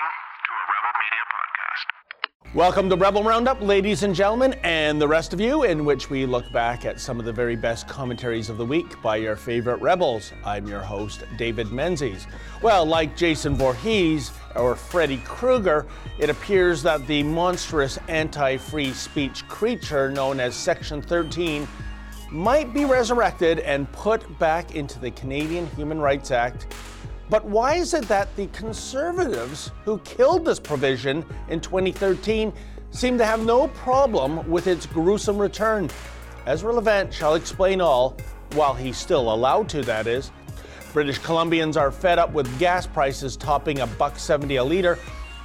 to a Rebel Media podcast. Welcome to Rebel Roundup, ladies and gentlemen, and the rest of you, in which we look back at some of the very best commentaries of the week by your favorite rebels. I'm your host, David Menzies. Well, like Jason Voorhees or Freddy Krueger, it appears that the monstrous anti free speech creature known as Section 13 might be resurrected and put back into the Canadian Human Rights Act but why is it that the conservatives who killed this provision in 2013 seem to have no problem with its gruesome return? Ezra Levant shall explain all, while he's still allowed to, that is. British Columbians are fed up with gas prices topping a buck 70 a liter,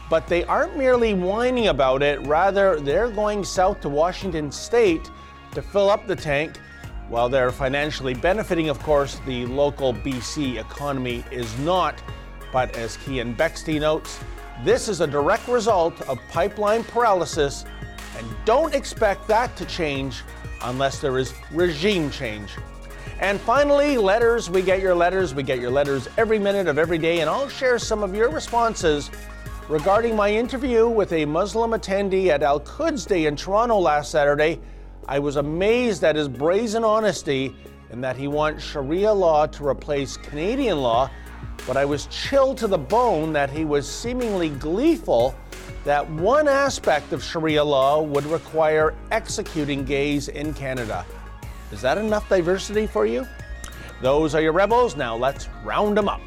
but they aren't merely whining about it, rather, they're going south to Washington state to fill up the tank while they're financially benefiting, of course, the local BC economy is not. But as Keean Bexte notes, this is a direct result of pipeline paralysis, and don't expect that to change unless there is regime change. And finally, letters. We get your letters. We get your letters every minute of every day, and I'll share some of your responses regarding my interview with a Muslim attendee at Al Quds Day in Toronto last Saturday I was amazed at his brazen honesty and that he wants Sharia law to replace Canadian law, but I was chilled to the bone that he was seemingly gleeful that one aspect of Sharia law would require executing gays in Canada. Is that enough diversity for you? Those are your rebels. Now let's round them up.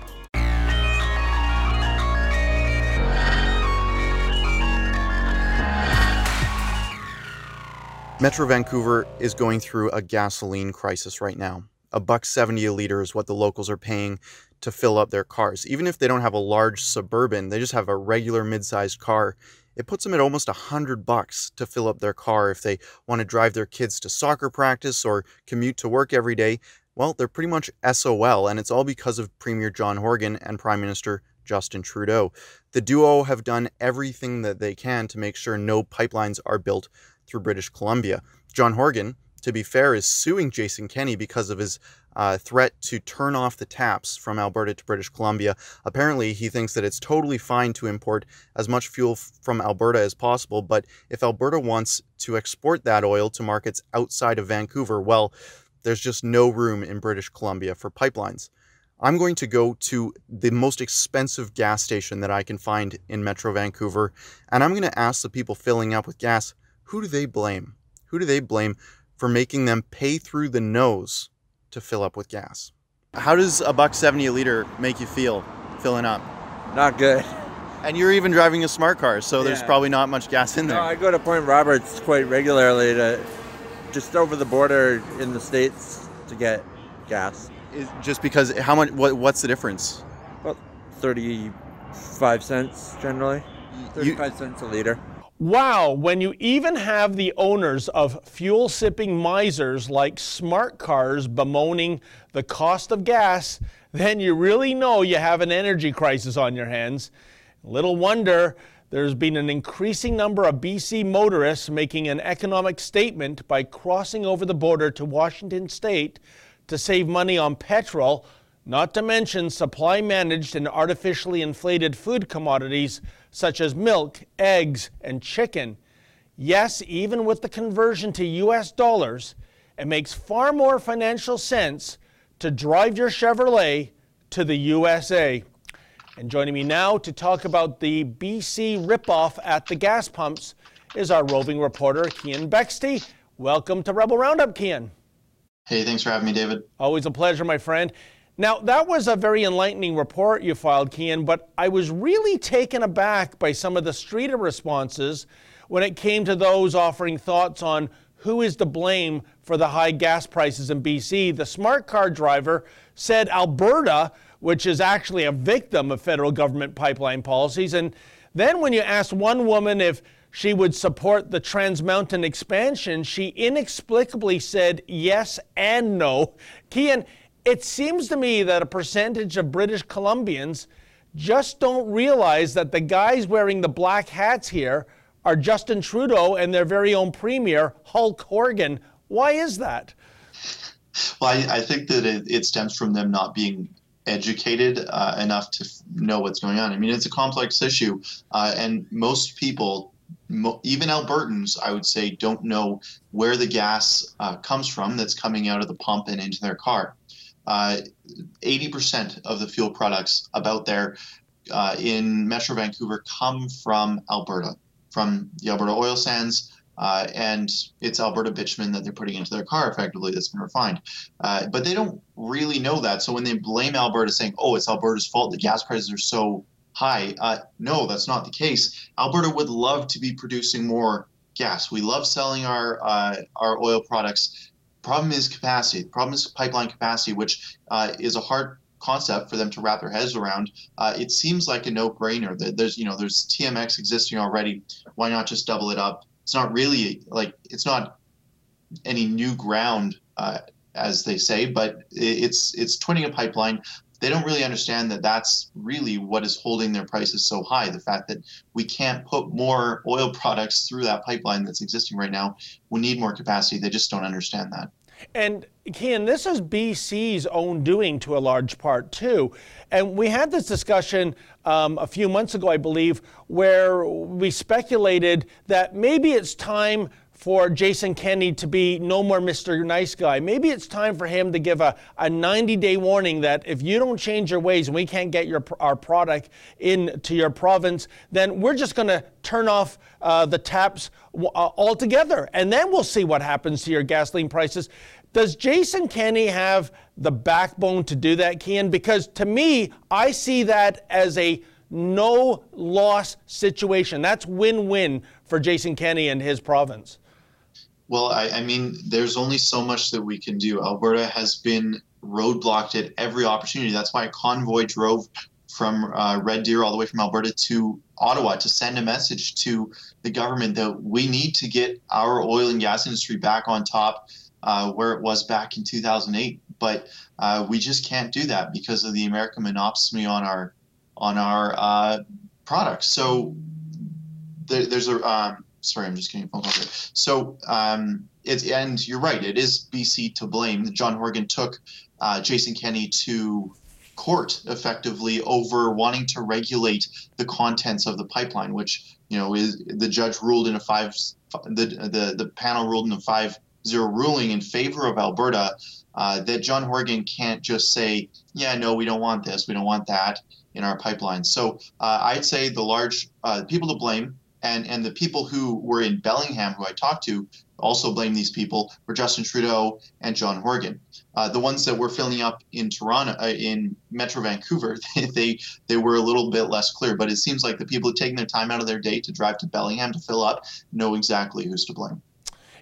Metro Vancouver is going through a gasoline crisis right now. A buck 70 a liter is what the locals are paying to fill up their cars. Even if they don't have a large suburban, they just have a regular mid-sized car. It puts them at almost a hundred bucks to fill up their car if they want to drive their kids to soccer practice or commute to work every day. Well, they're pretty much SOL, and it's all because of Premier John Horgan and Prime Minister Justin Trudeau. The duo have done everything that they can to make sure no pipelines are built through British Columbia. John Horgan, to be fair, is suing Jason Kenney because of his uh, threat to turn off the taps from Alberta to British Columbia. Apparently, he thinks that it's totally fine to import as much fuel from Alberta as possible, but if Alberta wants to export that oil to markets outside of Vancouver, well, there's just no room in British Columbia for pipelines. I'm going to go to the most expensive gas station that I can find in Metro Vancouver, and I'm going to ask the people filling up with gas who do they blame? Who do they blame for making them pay through the nose to fill up with gas? How does a buck 70 a liter make you feel filling up? Not good. And you're even driving a smart car, so there's probably not much gas in there. No. I go to Point Roberts quite regularly to just over the border in the states to get gas. Is- Just because how much what what's the difference? About 35 cents generally. 35 cents a liter. Wow, when you even have the owners of fuel sipping misers like smart cars bemoaning the cost of gas, then you really know you have an energy crisis on your hands. Little wonder there's been an increasing number of BC motorists making an economic statement by crossing over the border to Washington state to save money on petrol, not to mention supply managed and artificially inflated food commodities such as milk, eggs, and chicken. Yes, even with the conversion to US dollars, it makes far more financial sense to drive your Chevrolet to the USA. And joining me now to talk about the BC ripoff at the gas pumps is our roving reporter, Keean Bexte. Welcome to Rebel Roundup, Keean. Hey, thanks for having me, David. Always a pleasure, my friend. Now, that was a very enlightening report you filed, Keean, but I was really taken aback by some of the streeter responses when it came to those offering thoughts on who is to blame for the high gas prices in BC. The smart car driver said Alberta, which is actually a victim of federal government pipeline policies. And then when you asked one woman if she would support the Trans Mountain expansion, she inexplicably said yes and no. Keean, it seems to me that a percentage of British Columbians just don't realize that the guys wearing the black hats here are Justin Trudeau and their very own premier, Hulk Hogan. Why is that? Well, I, I think that it, it stems from them not being educated uh, enough to know what's going on. I mean, it's a complex issue, uh, and most people, even Albertans, I would say, don't know where the gas uh, comes from that's coming out of the pump and into their car. Uh, 80% of the fuel products about there uh, in Metro Vancouver come from Alberta, from the Alberta oil sands. Uh, and it's Alberta bitumen that they're putting into their car effectively that's been refined. Uh, but they don't really know that. So when they blame Alberta saying, oh, it's Alberta's fault, the gas prices are so high, uh, no, that's not the case. Alberta would love to be producing more gas. We love selling our, uh, our oil products. Problem is capacity. The problem is pipeline capacity, which uh, is a hard concept for them to wrap their heads around. Uh, it seems like a no-brainer. that There's, you know, there's TMX existing already. Why not just double it up? it's not really like it's not any new ground uh, as they say but it's it's twinning a pipeline they don't really understand that that's really what is holding their prices so high. The fact that we can't put more oil products through that pipeline that's existing right now. We need more capacity. They just don't understand that. And Ken, this is BC's own doing to a large part too. And we had this discussion um, a few months ago, I believe, where we speculated that maybe it's time for Jason Kenney to be no more Mr. Nice Guy. Maybe it's time for him to give a, a 90 day warning that if you don't change your ways and we can't get your, our product into your province, then we're just going to turn off uh, the taps uh, altogether. And then we'll see what happens to your gasoline prices. Does Jason Kenney have the backbone to do that, Keean? Because to me, I see that as a no loss situation. That's win win for Jason Kenney and his province. Well, I, I, mean, there's only so much that we can do. Alberta has been roadblocked at every opportunity. That's why a convoy drove from uh, Red Deer all the way from Alberta to Ottawa to send a message to the government that we need to get our oil and gas industry back on top uh, where it was back in 2008. But uh, we just can't do that because of the American monopoly on our on our uh, products. So there, there's a um, sorry, I'm just getting a phone call here. So um, and you're right, it is BC to blame. John Horgan took uh, Jason Kenney to court effectively over wanting to regulate the contents of the pipeline, which you know is the judge ruled in a five the the the panel ruled in a five zero ruling in favor of Alberta. Uh, that John Horgan can't just say, yeah, no, we don't want this, we don't want that in our pipeline. So uh, I'd say the large uh, people to blame and and the people who were in Bellingham, who I talked to, also blame these people were Justin Trudeau and John Horgan. Uh, the ones that were filling up in Toronto, uh, in Metro Vancouver, they they were a little bit less clear. But it seems like the people taking their time out of their day to drive to Bellingham to fill up know exactly who's to blame.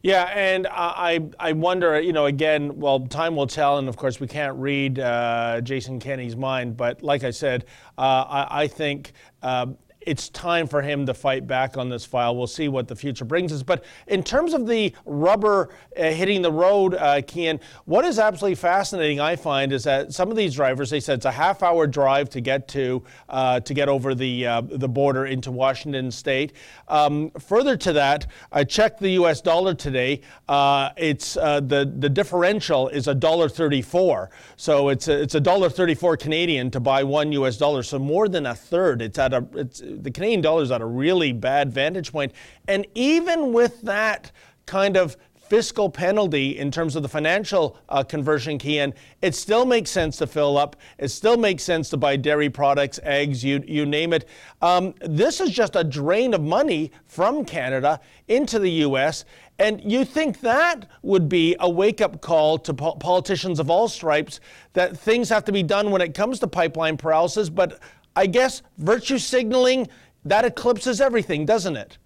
Yeah, and I I wonder, you know, again, well, time will tell, and of course we can't read uh, Jason Kenney's mind, but like I said, uh, I, I, think. Uh, it's time for him to fight back on this file. We'll see what the future brings us. But in terms of the rubber uh, hitting the road, uh, Keean, what is absolutely fascinating, I find, is that some of these drivers, they said it's a half hour drive to get to uh, to get over the uh, the border into Washington State. Um, further to that, I checked the U.S. dollar today. Uh, it's uh, the the differential is a dollar thirty-four. So it's a, it's a dollar thirty-four Canadian to buy one U.S. dollar. So more than a third. It's at a it's the Canadian dollar is at a really bad vantage point. And even with that kind of fiscal penalty in terms of the financial uh, conversion Keean, it still makes sense to fill up. It still makes sense to buy dairy products, eggs, you, you name it. Um, this is just a drain of money from Canada into the U.S. And you think that would be a wake up call to po- politicians of all stripes that things have to be done when it comes to pipeline paralysis, but I guess virtue signaling that eclipses everything, doesn't it?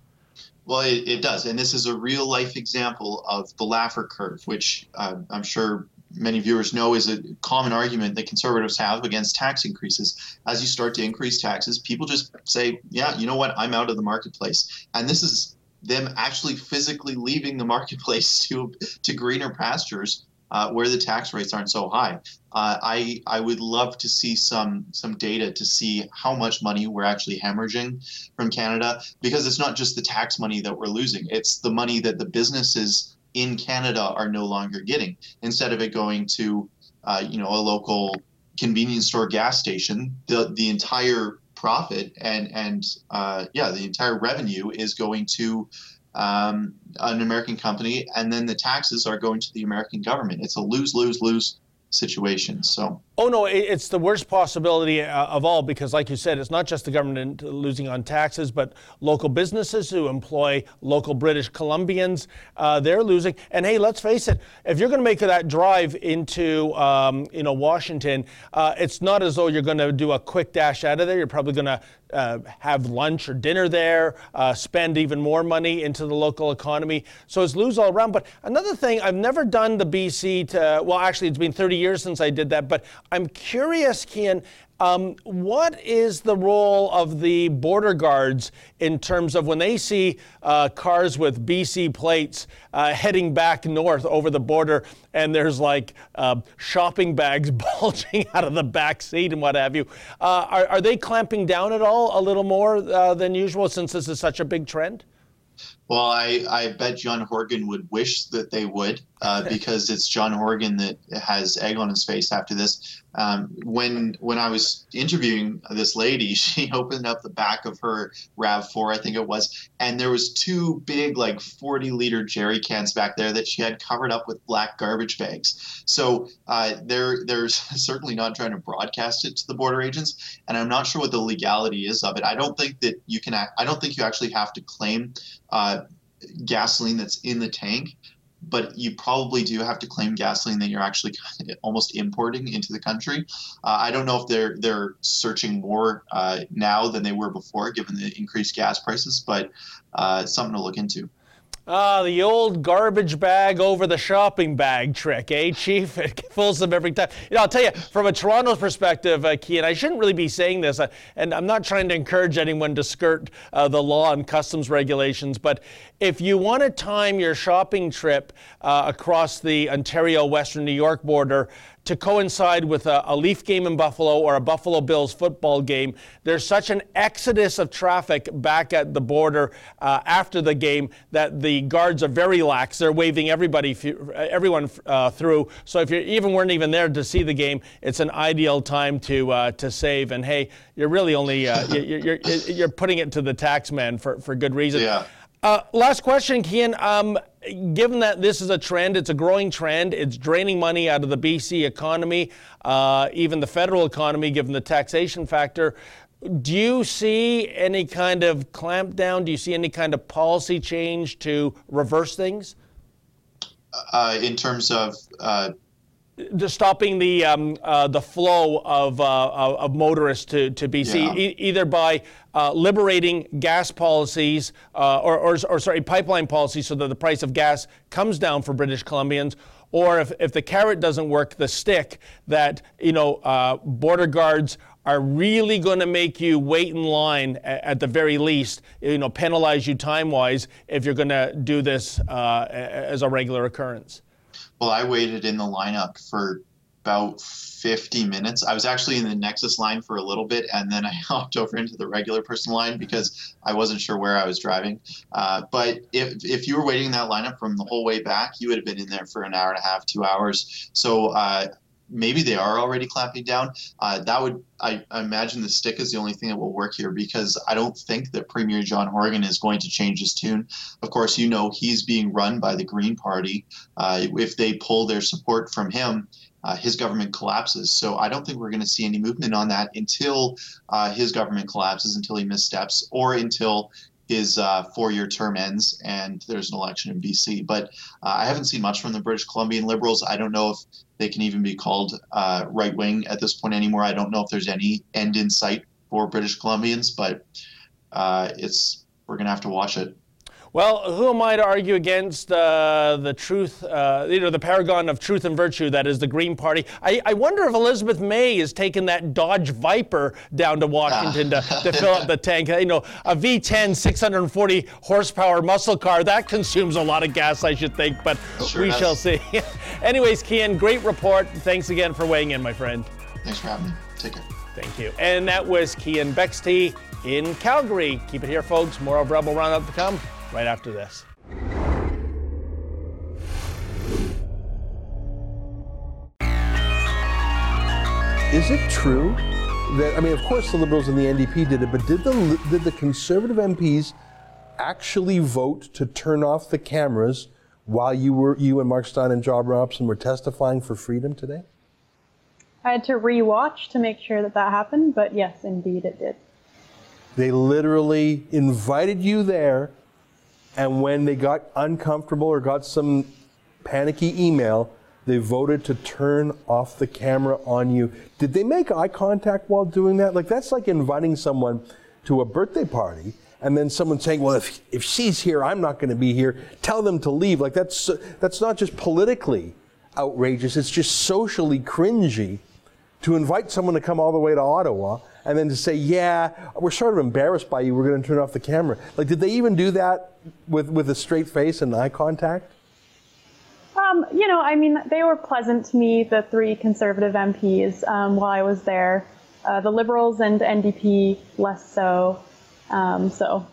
Well, it, it, does. And this is a real life example of the Laffer curve, which uh, I'm sure many viewers know is a common argument that conservatives have against tax increases. As you start to increase taxes, people just say, yeah, you know what, I'm out of the marketplace. And this is them actually physically leaving the marketplace to, to greener pastures uh, where the tax rates aren't so high. Uh, I I would love to see some some data to see how much money we're actually hemorrhaging from Canada because it's not just the tax money that we're losing; it's the money that the businesses in Canada are no longer getting. Instead of it going to uh, you know a local convenience store gas station, the the entire profit and and uh, yeah, the entire revenue is going to um, an American company, and then the taxes are going to the American government. It's a lose lose lose situation. So. Oh no, it's the worst possibility uh, of all because, like you said, it's not just the government losing on taxes, but local businesses who employ local British Columbians, uh, they're losing. And hey, let's face it, if you're going to make that drive into um, you know Washington, uh, it's not as though you're going to do a quick dash out of there. You're probably going to uh, have lunch or dinner there, uh, spend even more money into the local economy. So it's lose all around. But another thing, I've never done the BC to, well, actually, it's been 30 years since I did that, but I'm curious, Keean, um, what is the role of the border guards in terms of when they see uh, cars with BC plates uh, heading back north over the border and there's like uh, shopping bags bulging out of the back seat and what have you? Uh, are, are, they clamping down at all a little more uh, than usual since this is such a big trend? Well, I, I bet John Horgan would wish that they would, uh, because it's John Horgan that has egg on his face after this. Um, when when I was interviewing this lady, she opened up the back of her Rav Four, I think it was, and there was two big like 40 liter jerry cans back there that she had covered up with black garbage bags. So uh, they're they're certainly not trying to broadcast it to the border agents, and I'm not sure what the legality is of it. I don't think that you can. I don't think you actually have to claim. Uh, gasoline that's in the tank but you probably do have to claim gasoline that you're actually almost importing into the country. Uh, I don't know if they're they're searching more uh, now than they were before, given the increased gas prices, but uh, something to look into. Ah, the old garbage bag over the shopping bag trick, eh, Chief? It fools them every time. You know, I'll tell you, from a Toronto perspective, uh, Key, and I shouldn't really be saying this, uh, and I'm not trying to encourage anyone to skirt uh, the law and customs regulations, but if you want to time your shopping trip uh, across the Ontario Western New York border to coincide with a, a, Leaf game in Buffalo or a Buffalo Bills football game. There's such an exodus of traffic back at the border uh, after the game that the guards are very lax. They're waving everybody, everyone uh, through. So if you even weren't even there to see the game, it's an ideal time to uh, to save. And hey, you're really only uh, you're, you're, you're putting it to the taxman for for good reason. Yeah. Uh, last question, Keean. Um, given that this is a trend, it's a growing trend, it's draining money out of the BC economy, uh, even the federal economy, given the taxation factor. Do you see any kind of clampdown? Do you see any kind of policy change to reverse things? Uh, in terms of uh, stopping the um, uh, the flow of, uh, of motorists to, to BC, yeah. e- either by uh, liberating gas policies uh, or, or, or, sorry, pipeline policies so that the price of gas comes down for British Columbians, or if, if the carrot doesn't work, the stick that, you know, uh, border guards are really going to make you wait in line at, at, the very least, you know, penalize you time-wise if you're going to do this uh, as a regular occurrence. Well, I waited in the lineup for about 50 minutes. I was actually in the Nexus line for a little bit, and then I hopped over into the regular person line because I wasn't sure where I was driving. Uh, but if, if you were waiting in that lineup from the whole way back, you would have been in there for an hour and a half, two hours. So uh, maybe they are already clamping down. Uh, that would, I, I, imagine, the stick is the only thing that will work here because I don't think that Premier John Horgan is going to change his tune. Of course, you know he's being run by the Green Party. Uh, if they pull their support from him, uh, his government collapses. So I don't think we're going to see any movement on that until uh, his government collapses, until he missteps, or until his uh, four-year term ends and there's an election in BC. But uh, I haven't seen much from the British Columbian Liberals. I don't know if they can even be called uh, right wing at this point anymore. I don't know if there's any end in sight for British Columbians, but uh, it's we're gonna have to watch it. Well, who am I to argue against uh, the truth, uh, you know, the paragon of truth and virtue that is the Green Party? I, I wonder if Elizabeth May has taken that Dodge Viper down to Washington to, to fill up the tank. You know, a V10 640 horsepower muscle car, that consumes a lot of gas, I should think, but sure we does. shall see. Anyways, Keean, great report. Thanks again for weighing in, my friend. Thanks for having me. Take care. Thank you. And that was Keean Bexte in Calgary. Keep it here, folks. More of Rebel Roundup to come right after this. Is it true that I mean, of course, the Liberals and the NDP did it, but did the did the Conservative MPs actually vote to turn off the cameras while you were you and Mark Steyn and John Robson were testifying for freedom today? I had to rewatch to make sure that that happened, but yes, indeed it did. They literally invited you there, and when they got uncomfortable or got some panicky email, they voted to turn off the camera on you. Did they make eye contact while doing that? Like that's like inviting someone to a birthday party and then someone saying, "Well, if if she's here, I'm not going to be here." Tell them to leave. Like that's that's not just politically outrageous; it's just socially cringy to invite someone to come all the way to Ottawa and then to say, "Yeah, we're sort of embarrassed by you. We're going to turn off the camera." Like, did they even do that with with a straight face and eye contact? Um, you know, I mean, they were pleasant to me, the three Conservative MPs, um, while I was there. Uh, the Liberals and NDP less so. Um, so,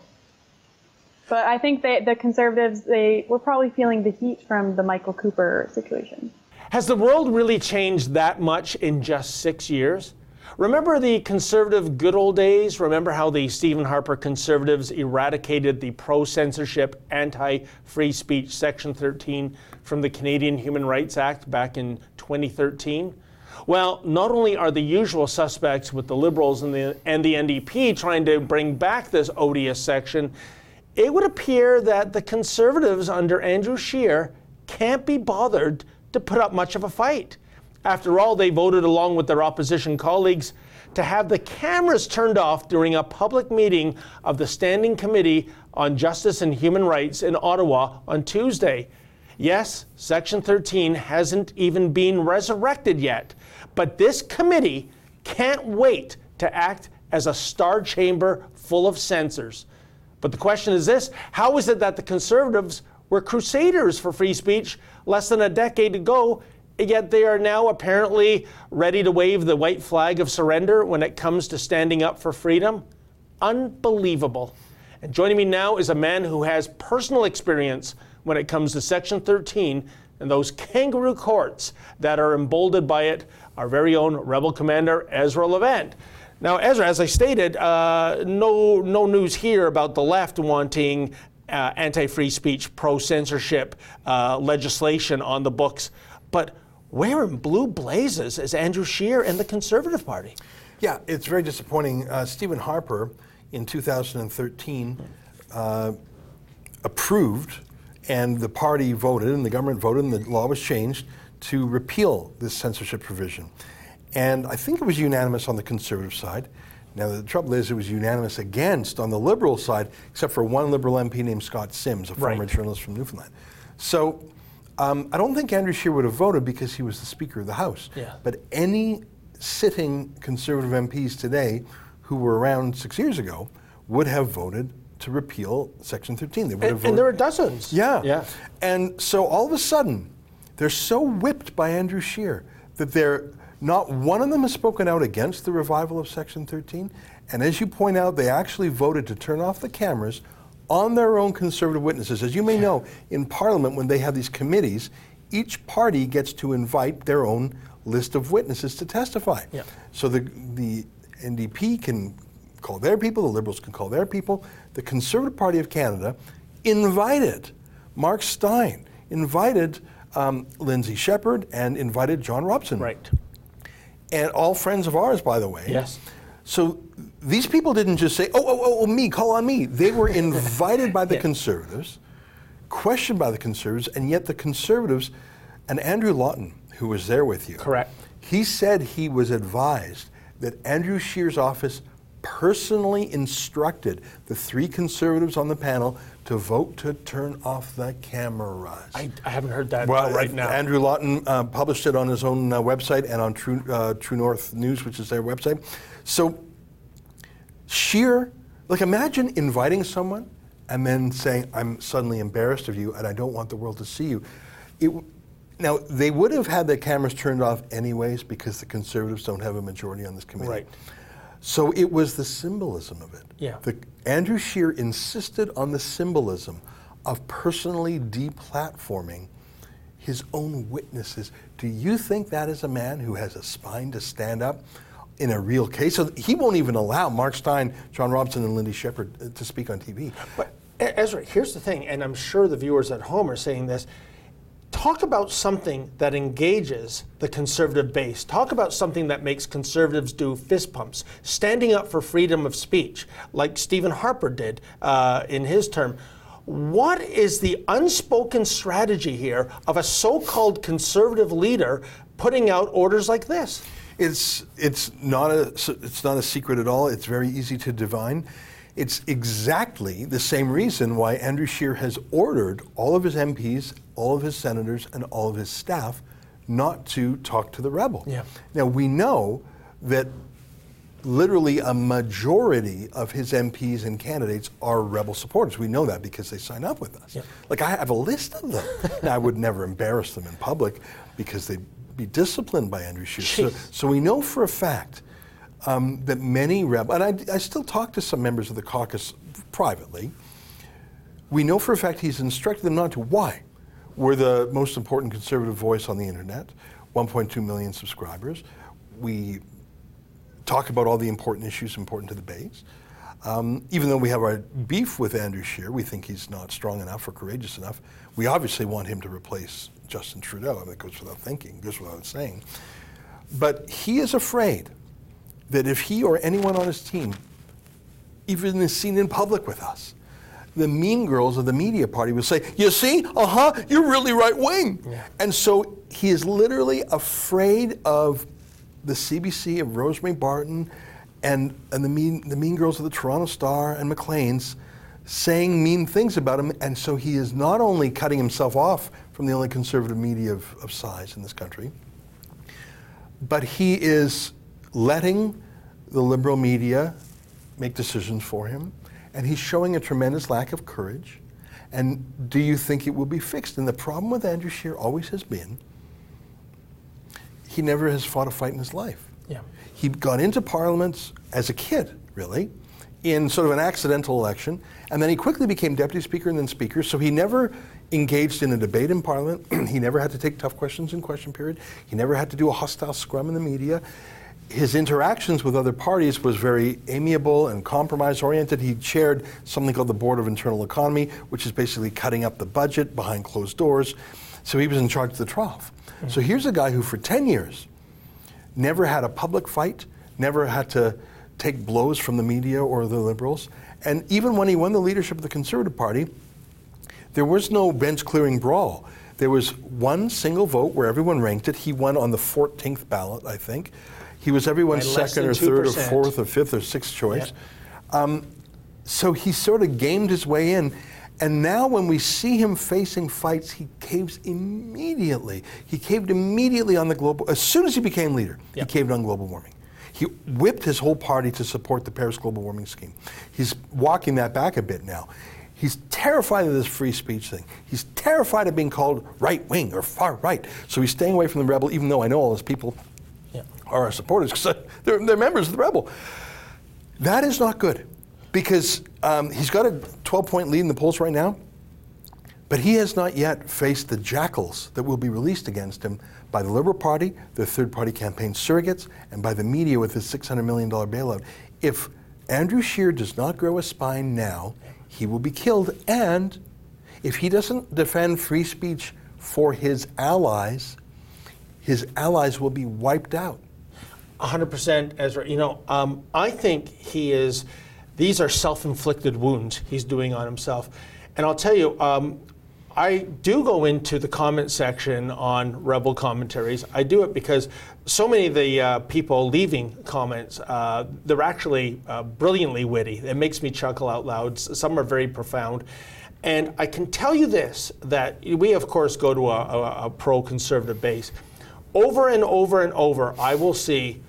but I think they, the Conservatives they were probably feeling the heat from the Michael Cooper situation. Has the world really changed that much in just six years? Remember the conservative good old days? Remember how the Stephen Harper conservatives eradicated the pro censorship, anti free speech Section 13 from the Canadian Human Rights Act back in 2013? Well, not only are the usual suspects with the Liberals and the, and the NDP trying to bring back this odious section, it would appear that the Conservatives under Andrew Scheer can't be bothered to put up much of a fight. After all, they voted along with their opposition colleagues to have the cameras turned off during a public meeting of the Standing Committee on Justice and Human Rights in Ottawa on Tuesday. Yes, Section 13 hasn't even been resurrected yet, but this committee can't wait to act as a star chamber full of censors. But the question is this how is it that the conservatives were crusaders for free speech less than a decade ago, yet they are now apparently ready to wave the white flag of surrender when it comes to standing up for freedom? Unbelievable. And joining me now is a man who has personal experience when it comes to Section 13 and those kangaroo courts that are emboldened by it, our very own rebel commander, Ezra Levant. Now, Ezra, as I stated, uh, no, no news here about the left wanting uh, anti free speech, pro censorship uh, legislation on the books. But where in blue blazes is Andrew Scheer and the Conservative Party? Yeah, it's very disappointing. Uh, Stephen Harper in 2013 uh, approved, and the party voted, and the government voted, and the law was changed to repeal this censorship provision. And I think it was unanimous on the conservative side. Now, the trouble is, it was unanimous against on the liberal side, except for one liberal MP named Scott Simms, a former Right. journalist from Newfoundland. So um, I don't think Andrew Scheer would have voted because he was the Speaker of the House. Yeah. But any sitting conservative MPs today who were around six years ago would have voted to repeal Section 13. They would have And, voted. and there are dozens. Yeah. Yeah. And so all of a sudden, they're so whipped by Andrew Scheer that they're not one of them has spoken out against the revival of Section 13. And as you point out, they actually voted to turn off the cameras on their own conservative witnesses. As you may know, in Parliament, when they have these committees, each party gets to invite their own list of witnesses to testify. Yeah. So the, the NDP can call their people, the Liberals can call their people. The Conservative Party of Canada invited Mark Steyn, invited um, Lindsay Shepard, and invited John Robson. Right. And all friends of ours, by the way. Yes. So these people didn't just say, oh, oh, oh, oh, me, call on me. They were invited by the Yeah. Conservatives, questioned by the Conservatives, and yet the Conservatives, and Andrew Lawton, who was there with you. Correct. He said he was advised that Andrew Scheer's office personally instructed the three Conservatives on the panel to vote to turn off the cameras. I, I haven't heard that Well, right now. Andrew Lawton uh, published it on his own uh, website and on True, uh, True North News, which is their website. So, sheer, like imagine inviting someone and then saying, I'm suddenly embarrassed of you and I don't want the world to see you. It, now, they would have had the cameras turned off anyways because the conservatives don't have a majority on this committee. Right. So it was the symbolism of it. Yeah. The, Andrew Scheer insisted on the symbolism of personally deplatforming his own witnesses. Do you think that is a man who has a spine to stand up in a real case? So he won't even allow Mark Steyn, John Robson, and Lindy Shepard uh, to speak on TV. But Ezra, here's the thing, and I'm sure the viewers at home are saying this. Talk about something that engages the conservative base. Talk about something that makes conservatives do fist pumps, standing up for freedom of speech, like Stephen Harper did uh, in his term. What is the unspoken strategy here of a so called conservative leader putting out orders like this? It's it's not a it's not a secret at all. It's very easy to divine. It's exactly the same reason why Andrew Scheer has ordered all of his MPs, all of his senators, and all of his staff not to talk to the rebel. Yeah. Now we know that literally a majority of his MPs and candidates are rebel supporters. We know that because they sign up with us. Like I have a list of them. now I would never embarrass them in public because they'd be disciplined by Andrew Scheer. So, so we know for a fact um, that many rebel, and I, I still talk to some members of the caucus privately. We know for a fact he's instructed them not to. Why? We're the most important conservative voice on the internet, 1.2 million subscribers. We talk about all the important issues important to the base. Um, even though we have our beef with Andrew Scheer, we think he's not strong enough or courageous enough. We obviously want him to replace Justin Trudeau. I mean, it goes without thinking, goes without saying. But he is afraid that if he or anyone on his team even is seen in public with us, the mean girls of the media party will say, You see, uh huh, you're really right wing. And so he is literally afraid of the CBC, of Rosemary Barton, and, and the, mean, the mean girls of the Toronto Star and Maclean's saying mean things about him. And so he is not only cutting himself off from the only conservative media of, of size in this country, but he is letting the liberal media make decisions for him, and he's showing a tremendous lack of courage. And do you think it will be fixed? And the problem with Andrew Scheer always has been he never has fought a fight in his life. Yeah. He got into Parliament as a kid, really, in sort of an accidental election, and then he quickly became Deputy Speaker and then Speaker, so he never engaged in a debate in Parliament. he never had to take tough questions in question period. He never had to do a hostile scrum in the media. His interactions with other parties was very amiable and compromise oriented. He chaired something called the Board of Internal Economy, which is basically cutting up the budget behind closed doors. So he was in charge of the trough. Hmm. So here's a guy who, for 10 years, never had a public fight, never had to take blows from the media or the liberals. And even when he won the leadership of the Conservative Party, there was no bench clearing brawl. There was one single vote where everyone ranked it. He won on the 14th ballot, I think. He was everyone's By second or third or fourth or fifth or sixth choice. Um, so he sort of gamed his way in. And now, when we see him facing fights, he caves immediately. He caved immediately on the global. As soon as he became leader, he caved on global warming. He whipped his whole party to support the Paris Global Warming Scheme. He's walking that back a bit now. He's terrified of this free speech thing. He's terrified of being called right wing or far right. So he's staying away from the rebel, even though I know all his people are our supporters because they're, they're members of the rebel. That is not good because um, he's got a 12 point lead in the polls right now, but he has not yet faced the jackals that will be released against him by the Liberal Party, their third party campaign surrogates, and by the media with his $600 million bailout. If Andrew Scheer does not grow a spine now, he will be killed. And if he doesn't defend free speech for his allies, his allies will be wiped out. 100% Ezra. You know, um, I think he is, these are self inflicted wounds he's doing on himself. And I'll tell you, um, I do go into the comment section on Rebel commentaries. I do it because so many of the uh, people leaving comments, uh, they're actually uh, brilliantly witty. It makes me chuckle out loud. Some are very profound. And I can tell you this that we, of course, go to a, a, a pro conservative base. Over and over and over, I will see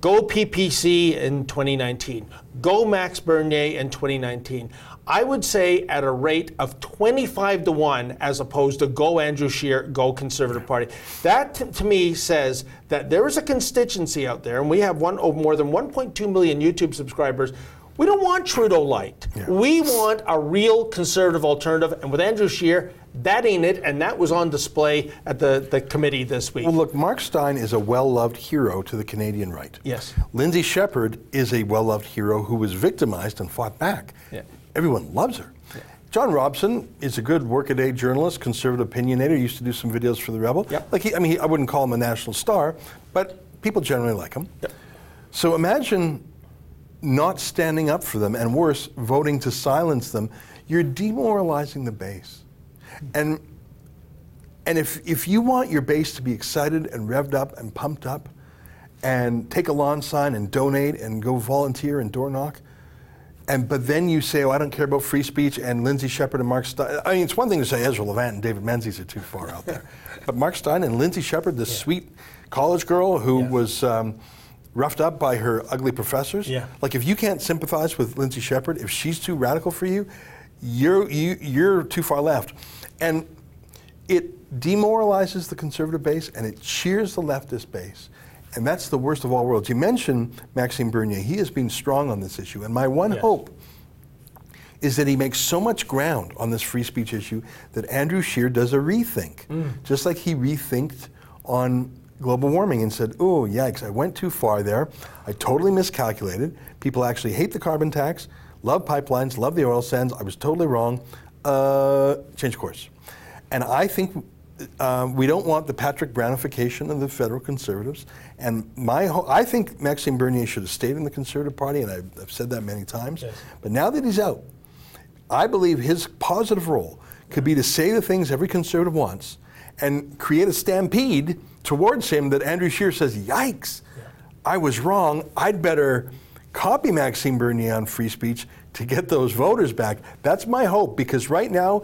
go PPC in 2019, go Max Bernier in 2019. I would say at a rate of 25 to 1 as opposed to go Andrew Scheer, go Conservative Party. That t- to me says that there is a constituency out there, and we have one oh, more than 1.2 million YouTube subscribers. We don't want Trudeau light. We want a real conservative alternative, and with Andrew Scheer, That ain't it, and that was on display at the, the committee this week. Well, look, Mark Steyn is a well loved hero to the Canadian right. Yes. Lindsay Shepard is a well loved hero who was victimized and fought back. Yeah. Everyone loves her. John Robson is a good workaday journalist, conservative opinionator. He Used to do some videos for the Rebel. Yep. Like he, I mean, he, I wouldn't call him a national star, but people generally like him. Yep. So imagine not standing up for them, and worse, voting to silence them. You're demoralizing the base, and and if if you want your base to be excited and revved up and pumped up, and take a lawn sign and donate and go volunteer and door knock, and but then you say, "Oh, I don't care about free speech," and Lindsay Shepard and Mark Steyn. I mean, it's one thing to say Ezra Levant and David Menzies are too far out there, but Mark Steyn and Lindsay Shepard, this sweet college girl who Yeah. was. Um, Roughed up by her ugly professors. Yeah. Like if you can't sympathize with Lindsay Shepard, if she's too radical for you, you're you, you're too far left, and it demoralizes the conservative base and it cheers the leftist base. And that's the worst of all worlds. You mentioned Maxime Bernier. He has been strong on this issue. And my one Yes. hope is that he makes so much ground on this free speech issue that Andrew Scheer does a rethink, just like he rethinked on global warming and said, oh, yikes, I went too far there. I totally miscalculated. People actually hate the carbon tax, love pipelines, love the oil sands. I was totally wrong. Uh, change course. And I think uh, we don't want the Patrick Brownification of the federal conservatives. And my, ho- I think Maxime Bernier should have stayed in the Conservative Party, and I've, I've said that many times. But now that he's out, I believe his positive role could be to say the things every conservative wants and create a stampede towards him that Andrew Scheer says, yikes, I was wrong. I'd better copy Maxime Bernier on free speech to get those voters back. That's my hope because right now,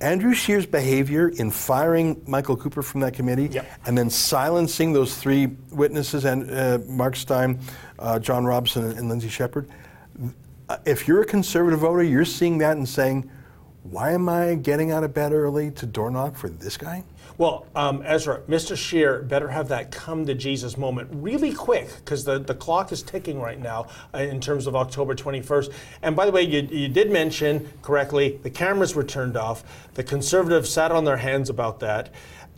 Andrew Scheer's behavior in firing Michael Cooper from that committee Yep. and then silencing those three witnesses and uh, Mark Steyn, uh, John Robson, and Lindsay Shepard, uh, if you're a conservative voter, you're seeing that and saying, why am I getting out of bed early to door knock for this guy? Well, um, Ezra, Mr. Scheer better have that come to Jesus moment really quick because the, the clock is ticking right now uh, in terms of October 21st. And by the way, you, you did mention correctly the cameras were turned off. The conservatives sat on their hands about that.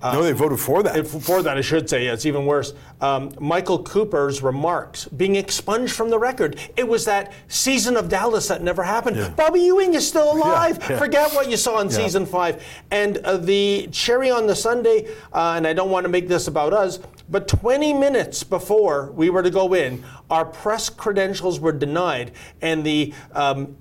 Uh, no, they voted for that. For that, I should say, yeah, it's even worse. Um, Michael Cooper's remarks being expunged from the record. It was that season of Dallas that never happened. Bobby Ewing is still alive. yeah. Forget what you saw in season five. And uh, the cherry on the sundae, uh, and I don't want to make this about us, but 20 minutes before we were to go in, our press credentials were denied, and the um,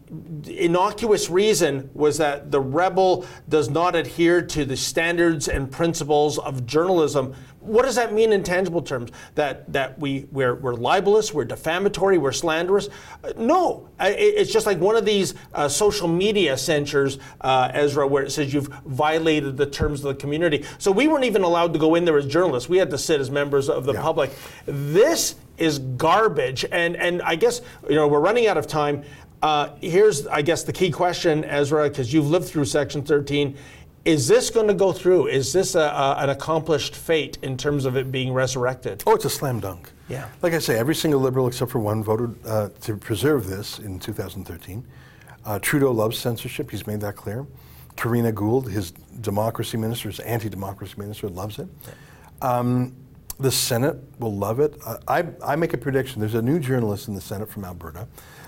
innocuous reason was that the rebel does not adhere to the standards and principles of journalism. What does that mean in tangible terms? That that we we're, we're libelous, we're defamatory, we're slanderous? Uh, no, I- it's just like one of these uh, social media censures, uh, Ezra, where it says you've violated the terms of the community. So we weren't even allowed to go in there as journalists. We had to sit as members of the public. This is garbage, and and I guess you know we're running out of time. Uh, here's, I guess, the key question, Ezra, because you've lived through Section 13. Is this going to go through? Is this a, a, an accomplished fate in terms of it being resurrected? Oh, it's a slam dunk. Yeah. Like I say, every single liberal except for one voted uh, to preserve this in 2013. Uh, Trudeau loves censorship. He's made that clear. Karina Gould, his democracy minister, his anti-democracy minister, loves it. Um, the Senate will love it. Uh, I, I make a prediction. There's a new journalist in the Senate from Alberta,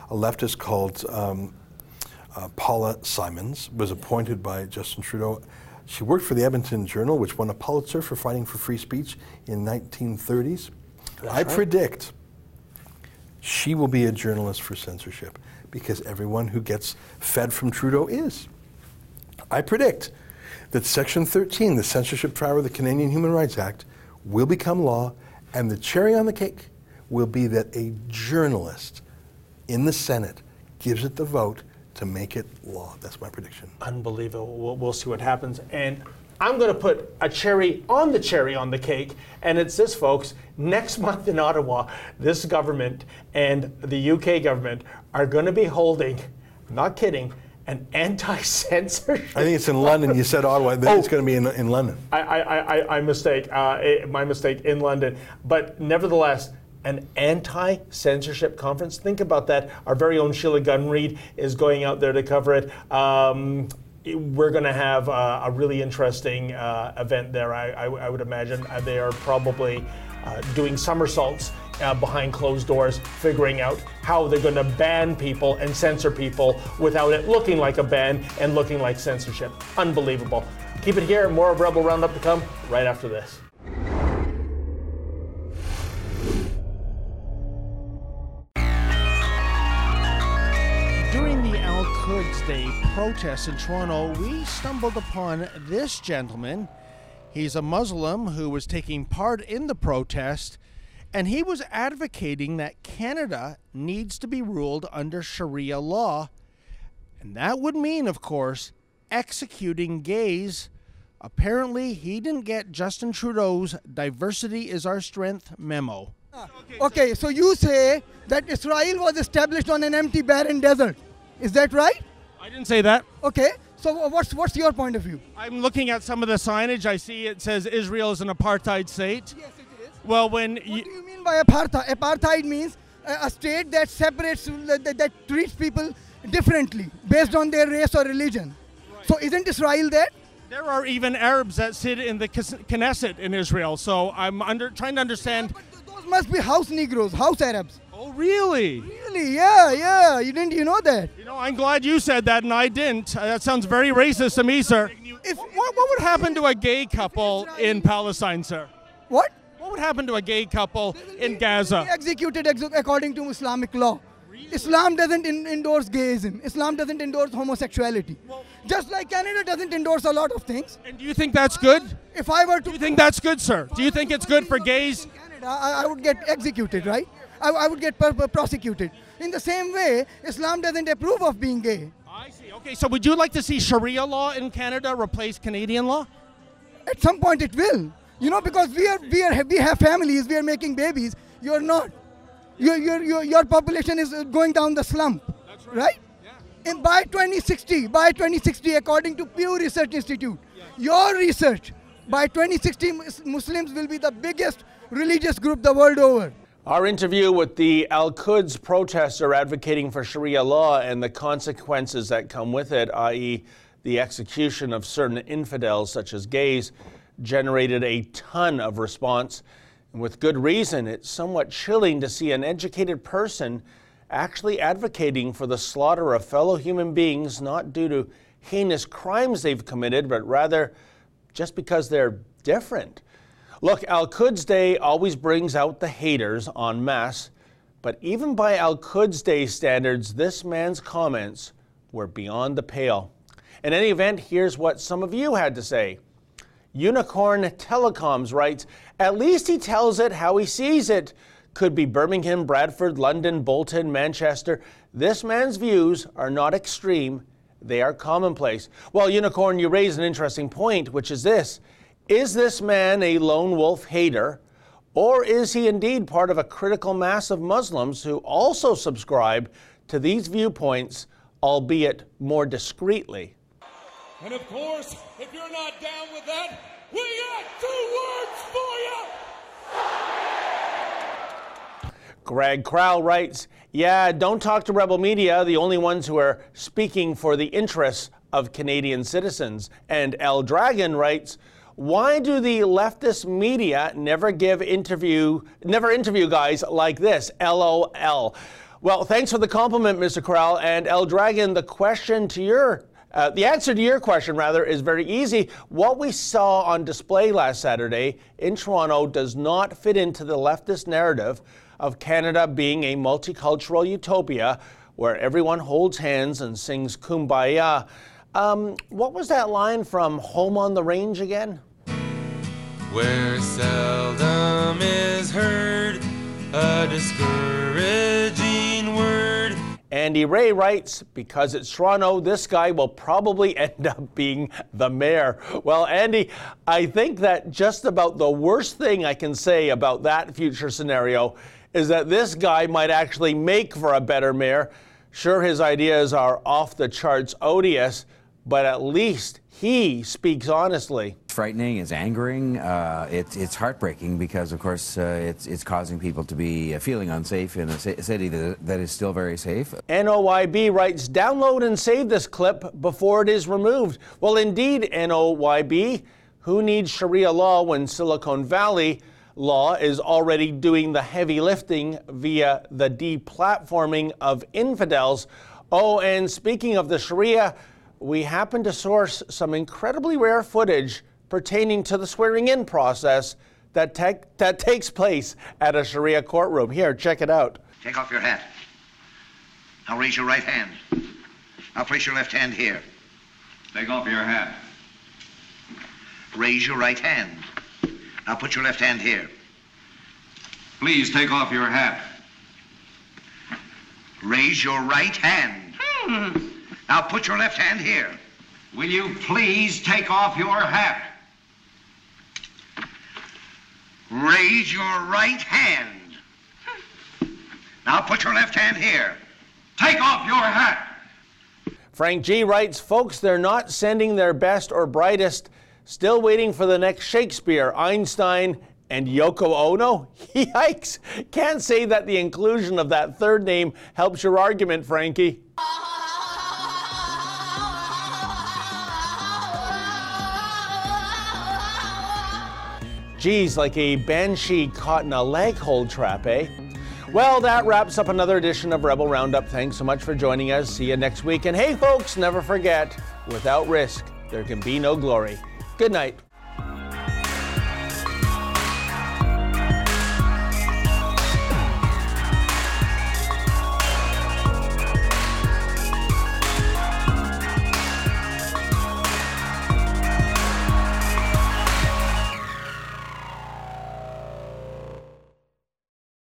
a leftist called um, uh, Paula Simons, was appointed by Justin Trudeau. She worked for the Edmonton Journal, which won a Pulitzer for fighting for free speech in 1930s. I predict she will be a journalist for censorship because everyone who gets fed from Trudeau is. I predict that Section 13, the censorship trial of the Canadian Human Rights Act, will become law, and the cherry on the cake will be that a journalist in the Senate gives it the vote to make it law. That's my prediction. Unbelievable. We'll, we'll see what happens. And I'm going to put a cherry on the cherry on the cake, and it's this, folks. Next month in Ottawa, this government and the UK government are going to be holding, I'm not kidding, an anti-censorship. I think it's in London. You said Ottawa. Oh. it's going to be in, in London. I, I, I, I mistake. Uh, my mistake in London. But nevertheless, an anti-censorship conference. Think about that. Our very own Sheila Gunn Reid is going out there to cover it. Um, we're going to have uh, a really interesting uh, event there. I, I, I, would imagine uh, they are probably uh, doing somersaults uh, behind closed doors, figuring out how they're going to ban people and censor people without it looking like a ban and looking like censorship. Unbelievable. Keep it here. More of Rebel Roundup to come right after this. Quds Day protests in Toronto, we stumbled upon this gentleman. He's a Muslim who was taking part in the protest, and he was advocating that Canada needs to be ruled under Sharia law. And that would mean, of course, executing gays. Apparently, he didn't get Justin Trudeau's Diversity is Our Strength memo. Okay, so you say that Israel was established on an empty, barren desert. Is that right? I didn't say that. Okay, so what's what's your point of view? I'm looking at some of the signage. I see it says Israel is an apartheid state. Yes, it is. Well, when what do you mean by apartheid? Apartheid means a, state that separates, that, that, treats people differently based on their race or religion. Right. So isn't Israel that? There are even Arabs that sit in the Knesset in Israel. So I'm under trying to understand. Yeah, must be house Negroes, house Arabs. Oh, really? Really? Yeah, yeah. You didn't, you know that? You know, I'm glad you said that, and I didn't. Uh, that sounds very racist to me, sir. If what, what would happen to a gay couple in Palestine, sir? What? What would happen to a gay couple in Gaza? Executed ex- according to Islamic law. Islam doesn't in- endorse gayism. Islam doesn't endorse homosexuality. Well, Just like Canada doesn't endorse a lot of things. And do you think that's good? If I were to, do you think that's good, sir? Do you think it's good for gays? I, I would get executed, right? I, I would get prosecuted. In the same way, Islam doesn't approve of being gay. I see. Okay, so would you like to see Sharia law in Canada replace Canadian law? At some point, it will. You know, because we are we are we have families, we are making babies. You're not. Your your your, your population is going down the slump, right? right? Yeah. And by 2060, by 2060, according to Pew Research Institute, yeah. your research, by 2060, Muslims will be the biggest religious group the world over. Our interview with the Al Quds protester advocating for Sharia law and the consequences that come with it, i.e., the execution of certain infidels such as gays, generated a ton of response. And with good reason, it's somewhat chilling to see an educated person actually advocating for the slaughter of fellow human beings, not due to heinous crimes they've committed, but rather just because they're different. Look, Al Quds Day always brings out the haters en masse, but even by Al Quds Day standards, this man's comments were beyond the pale. In any event, here's what some of you had to say. Unicorn Telecoms writes, At least he tells it how he sees it. Could be Birmingham, Bradford, London, Bolton, Manchester. This man's views are not extreme, they are commonplace. Well, Unicorn, you raise an interesting point, which is this is this man a lone wolf hater, or is he indeed part of a critical mass of Muslims who also subscribe to these viewpoints, albeit more discreetly? And of course, if you're not down with that, we got two words for you. Greg Crowell writes, Yeah, don't talk to Rebel Media, the only ones who are speaking for the interests of Canadian citizens. And El Dragon writes, why do the leftist media never give interview, never interview guys like this? LOL. Well, thanks for the compliment, Mr. Corral. And El Dragon, the question to your uh, the answer to your question, rather, is very easy. What we saw on display last Saturday in Toronto does not fit into the leftist narrative of Canada being a multicultural utopia where everyone holds hands and sings kumbaya. Um, what was that line from Home on the Range again? Where seldom is heard a discouraging word. Andy Ray writes, because it's Toronto, this guy will probably end up being the mayor. Well, Andy, I think that just about the worst thing I can say about that future scenario is that this guy might actually make for a better mayor. Sure, his ideas are off the charts odious, but at least he speaks honestly. Frightening, it's angering, uh, it's, it's heartbreaking because, of course, uh, it's, it's causing people to be uh, feeling unsafe in a city that, that is still very safe. NOYB writes download and save this clip before it is removed. Well, indeed, NOYB. Who needs Sharia law when Silicon Valley law is already doing the heavy lifting via the deplatforming of infidels? Oh, and speaking of the Sharia, we happen to source some incredibly rare footage pertaining to the swearing in process that, te- that takes place at a Sharia courtroom. Here, check it out. Take off your hat. Now raise your right hand. Now place your left hand here. Take off your hat. Raise your right hand. Now put your left hand here. Please take off your hat. Raise your right hand. Hmm. Now put your left hand here. Will you please take off your hat? Raise your right hand. Now put your left hand here. Take off your hat. Frank G writes, folks, they're not sending their best or brightest. Still waiting for the next Shakespeare, Einstein, and Yoko Ono? Yikes! Can't say that the inclusion of that third name helps your argument, Frankie. Geez, like a banshee caught in a leg hold trap, eh? Well, that wraps up another edition of Rebel Roundup. Thanks so much for joining us. See you next week. And hey, folks, never forget without risk, there can be no glory. Good night.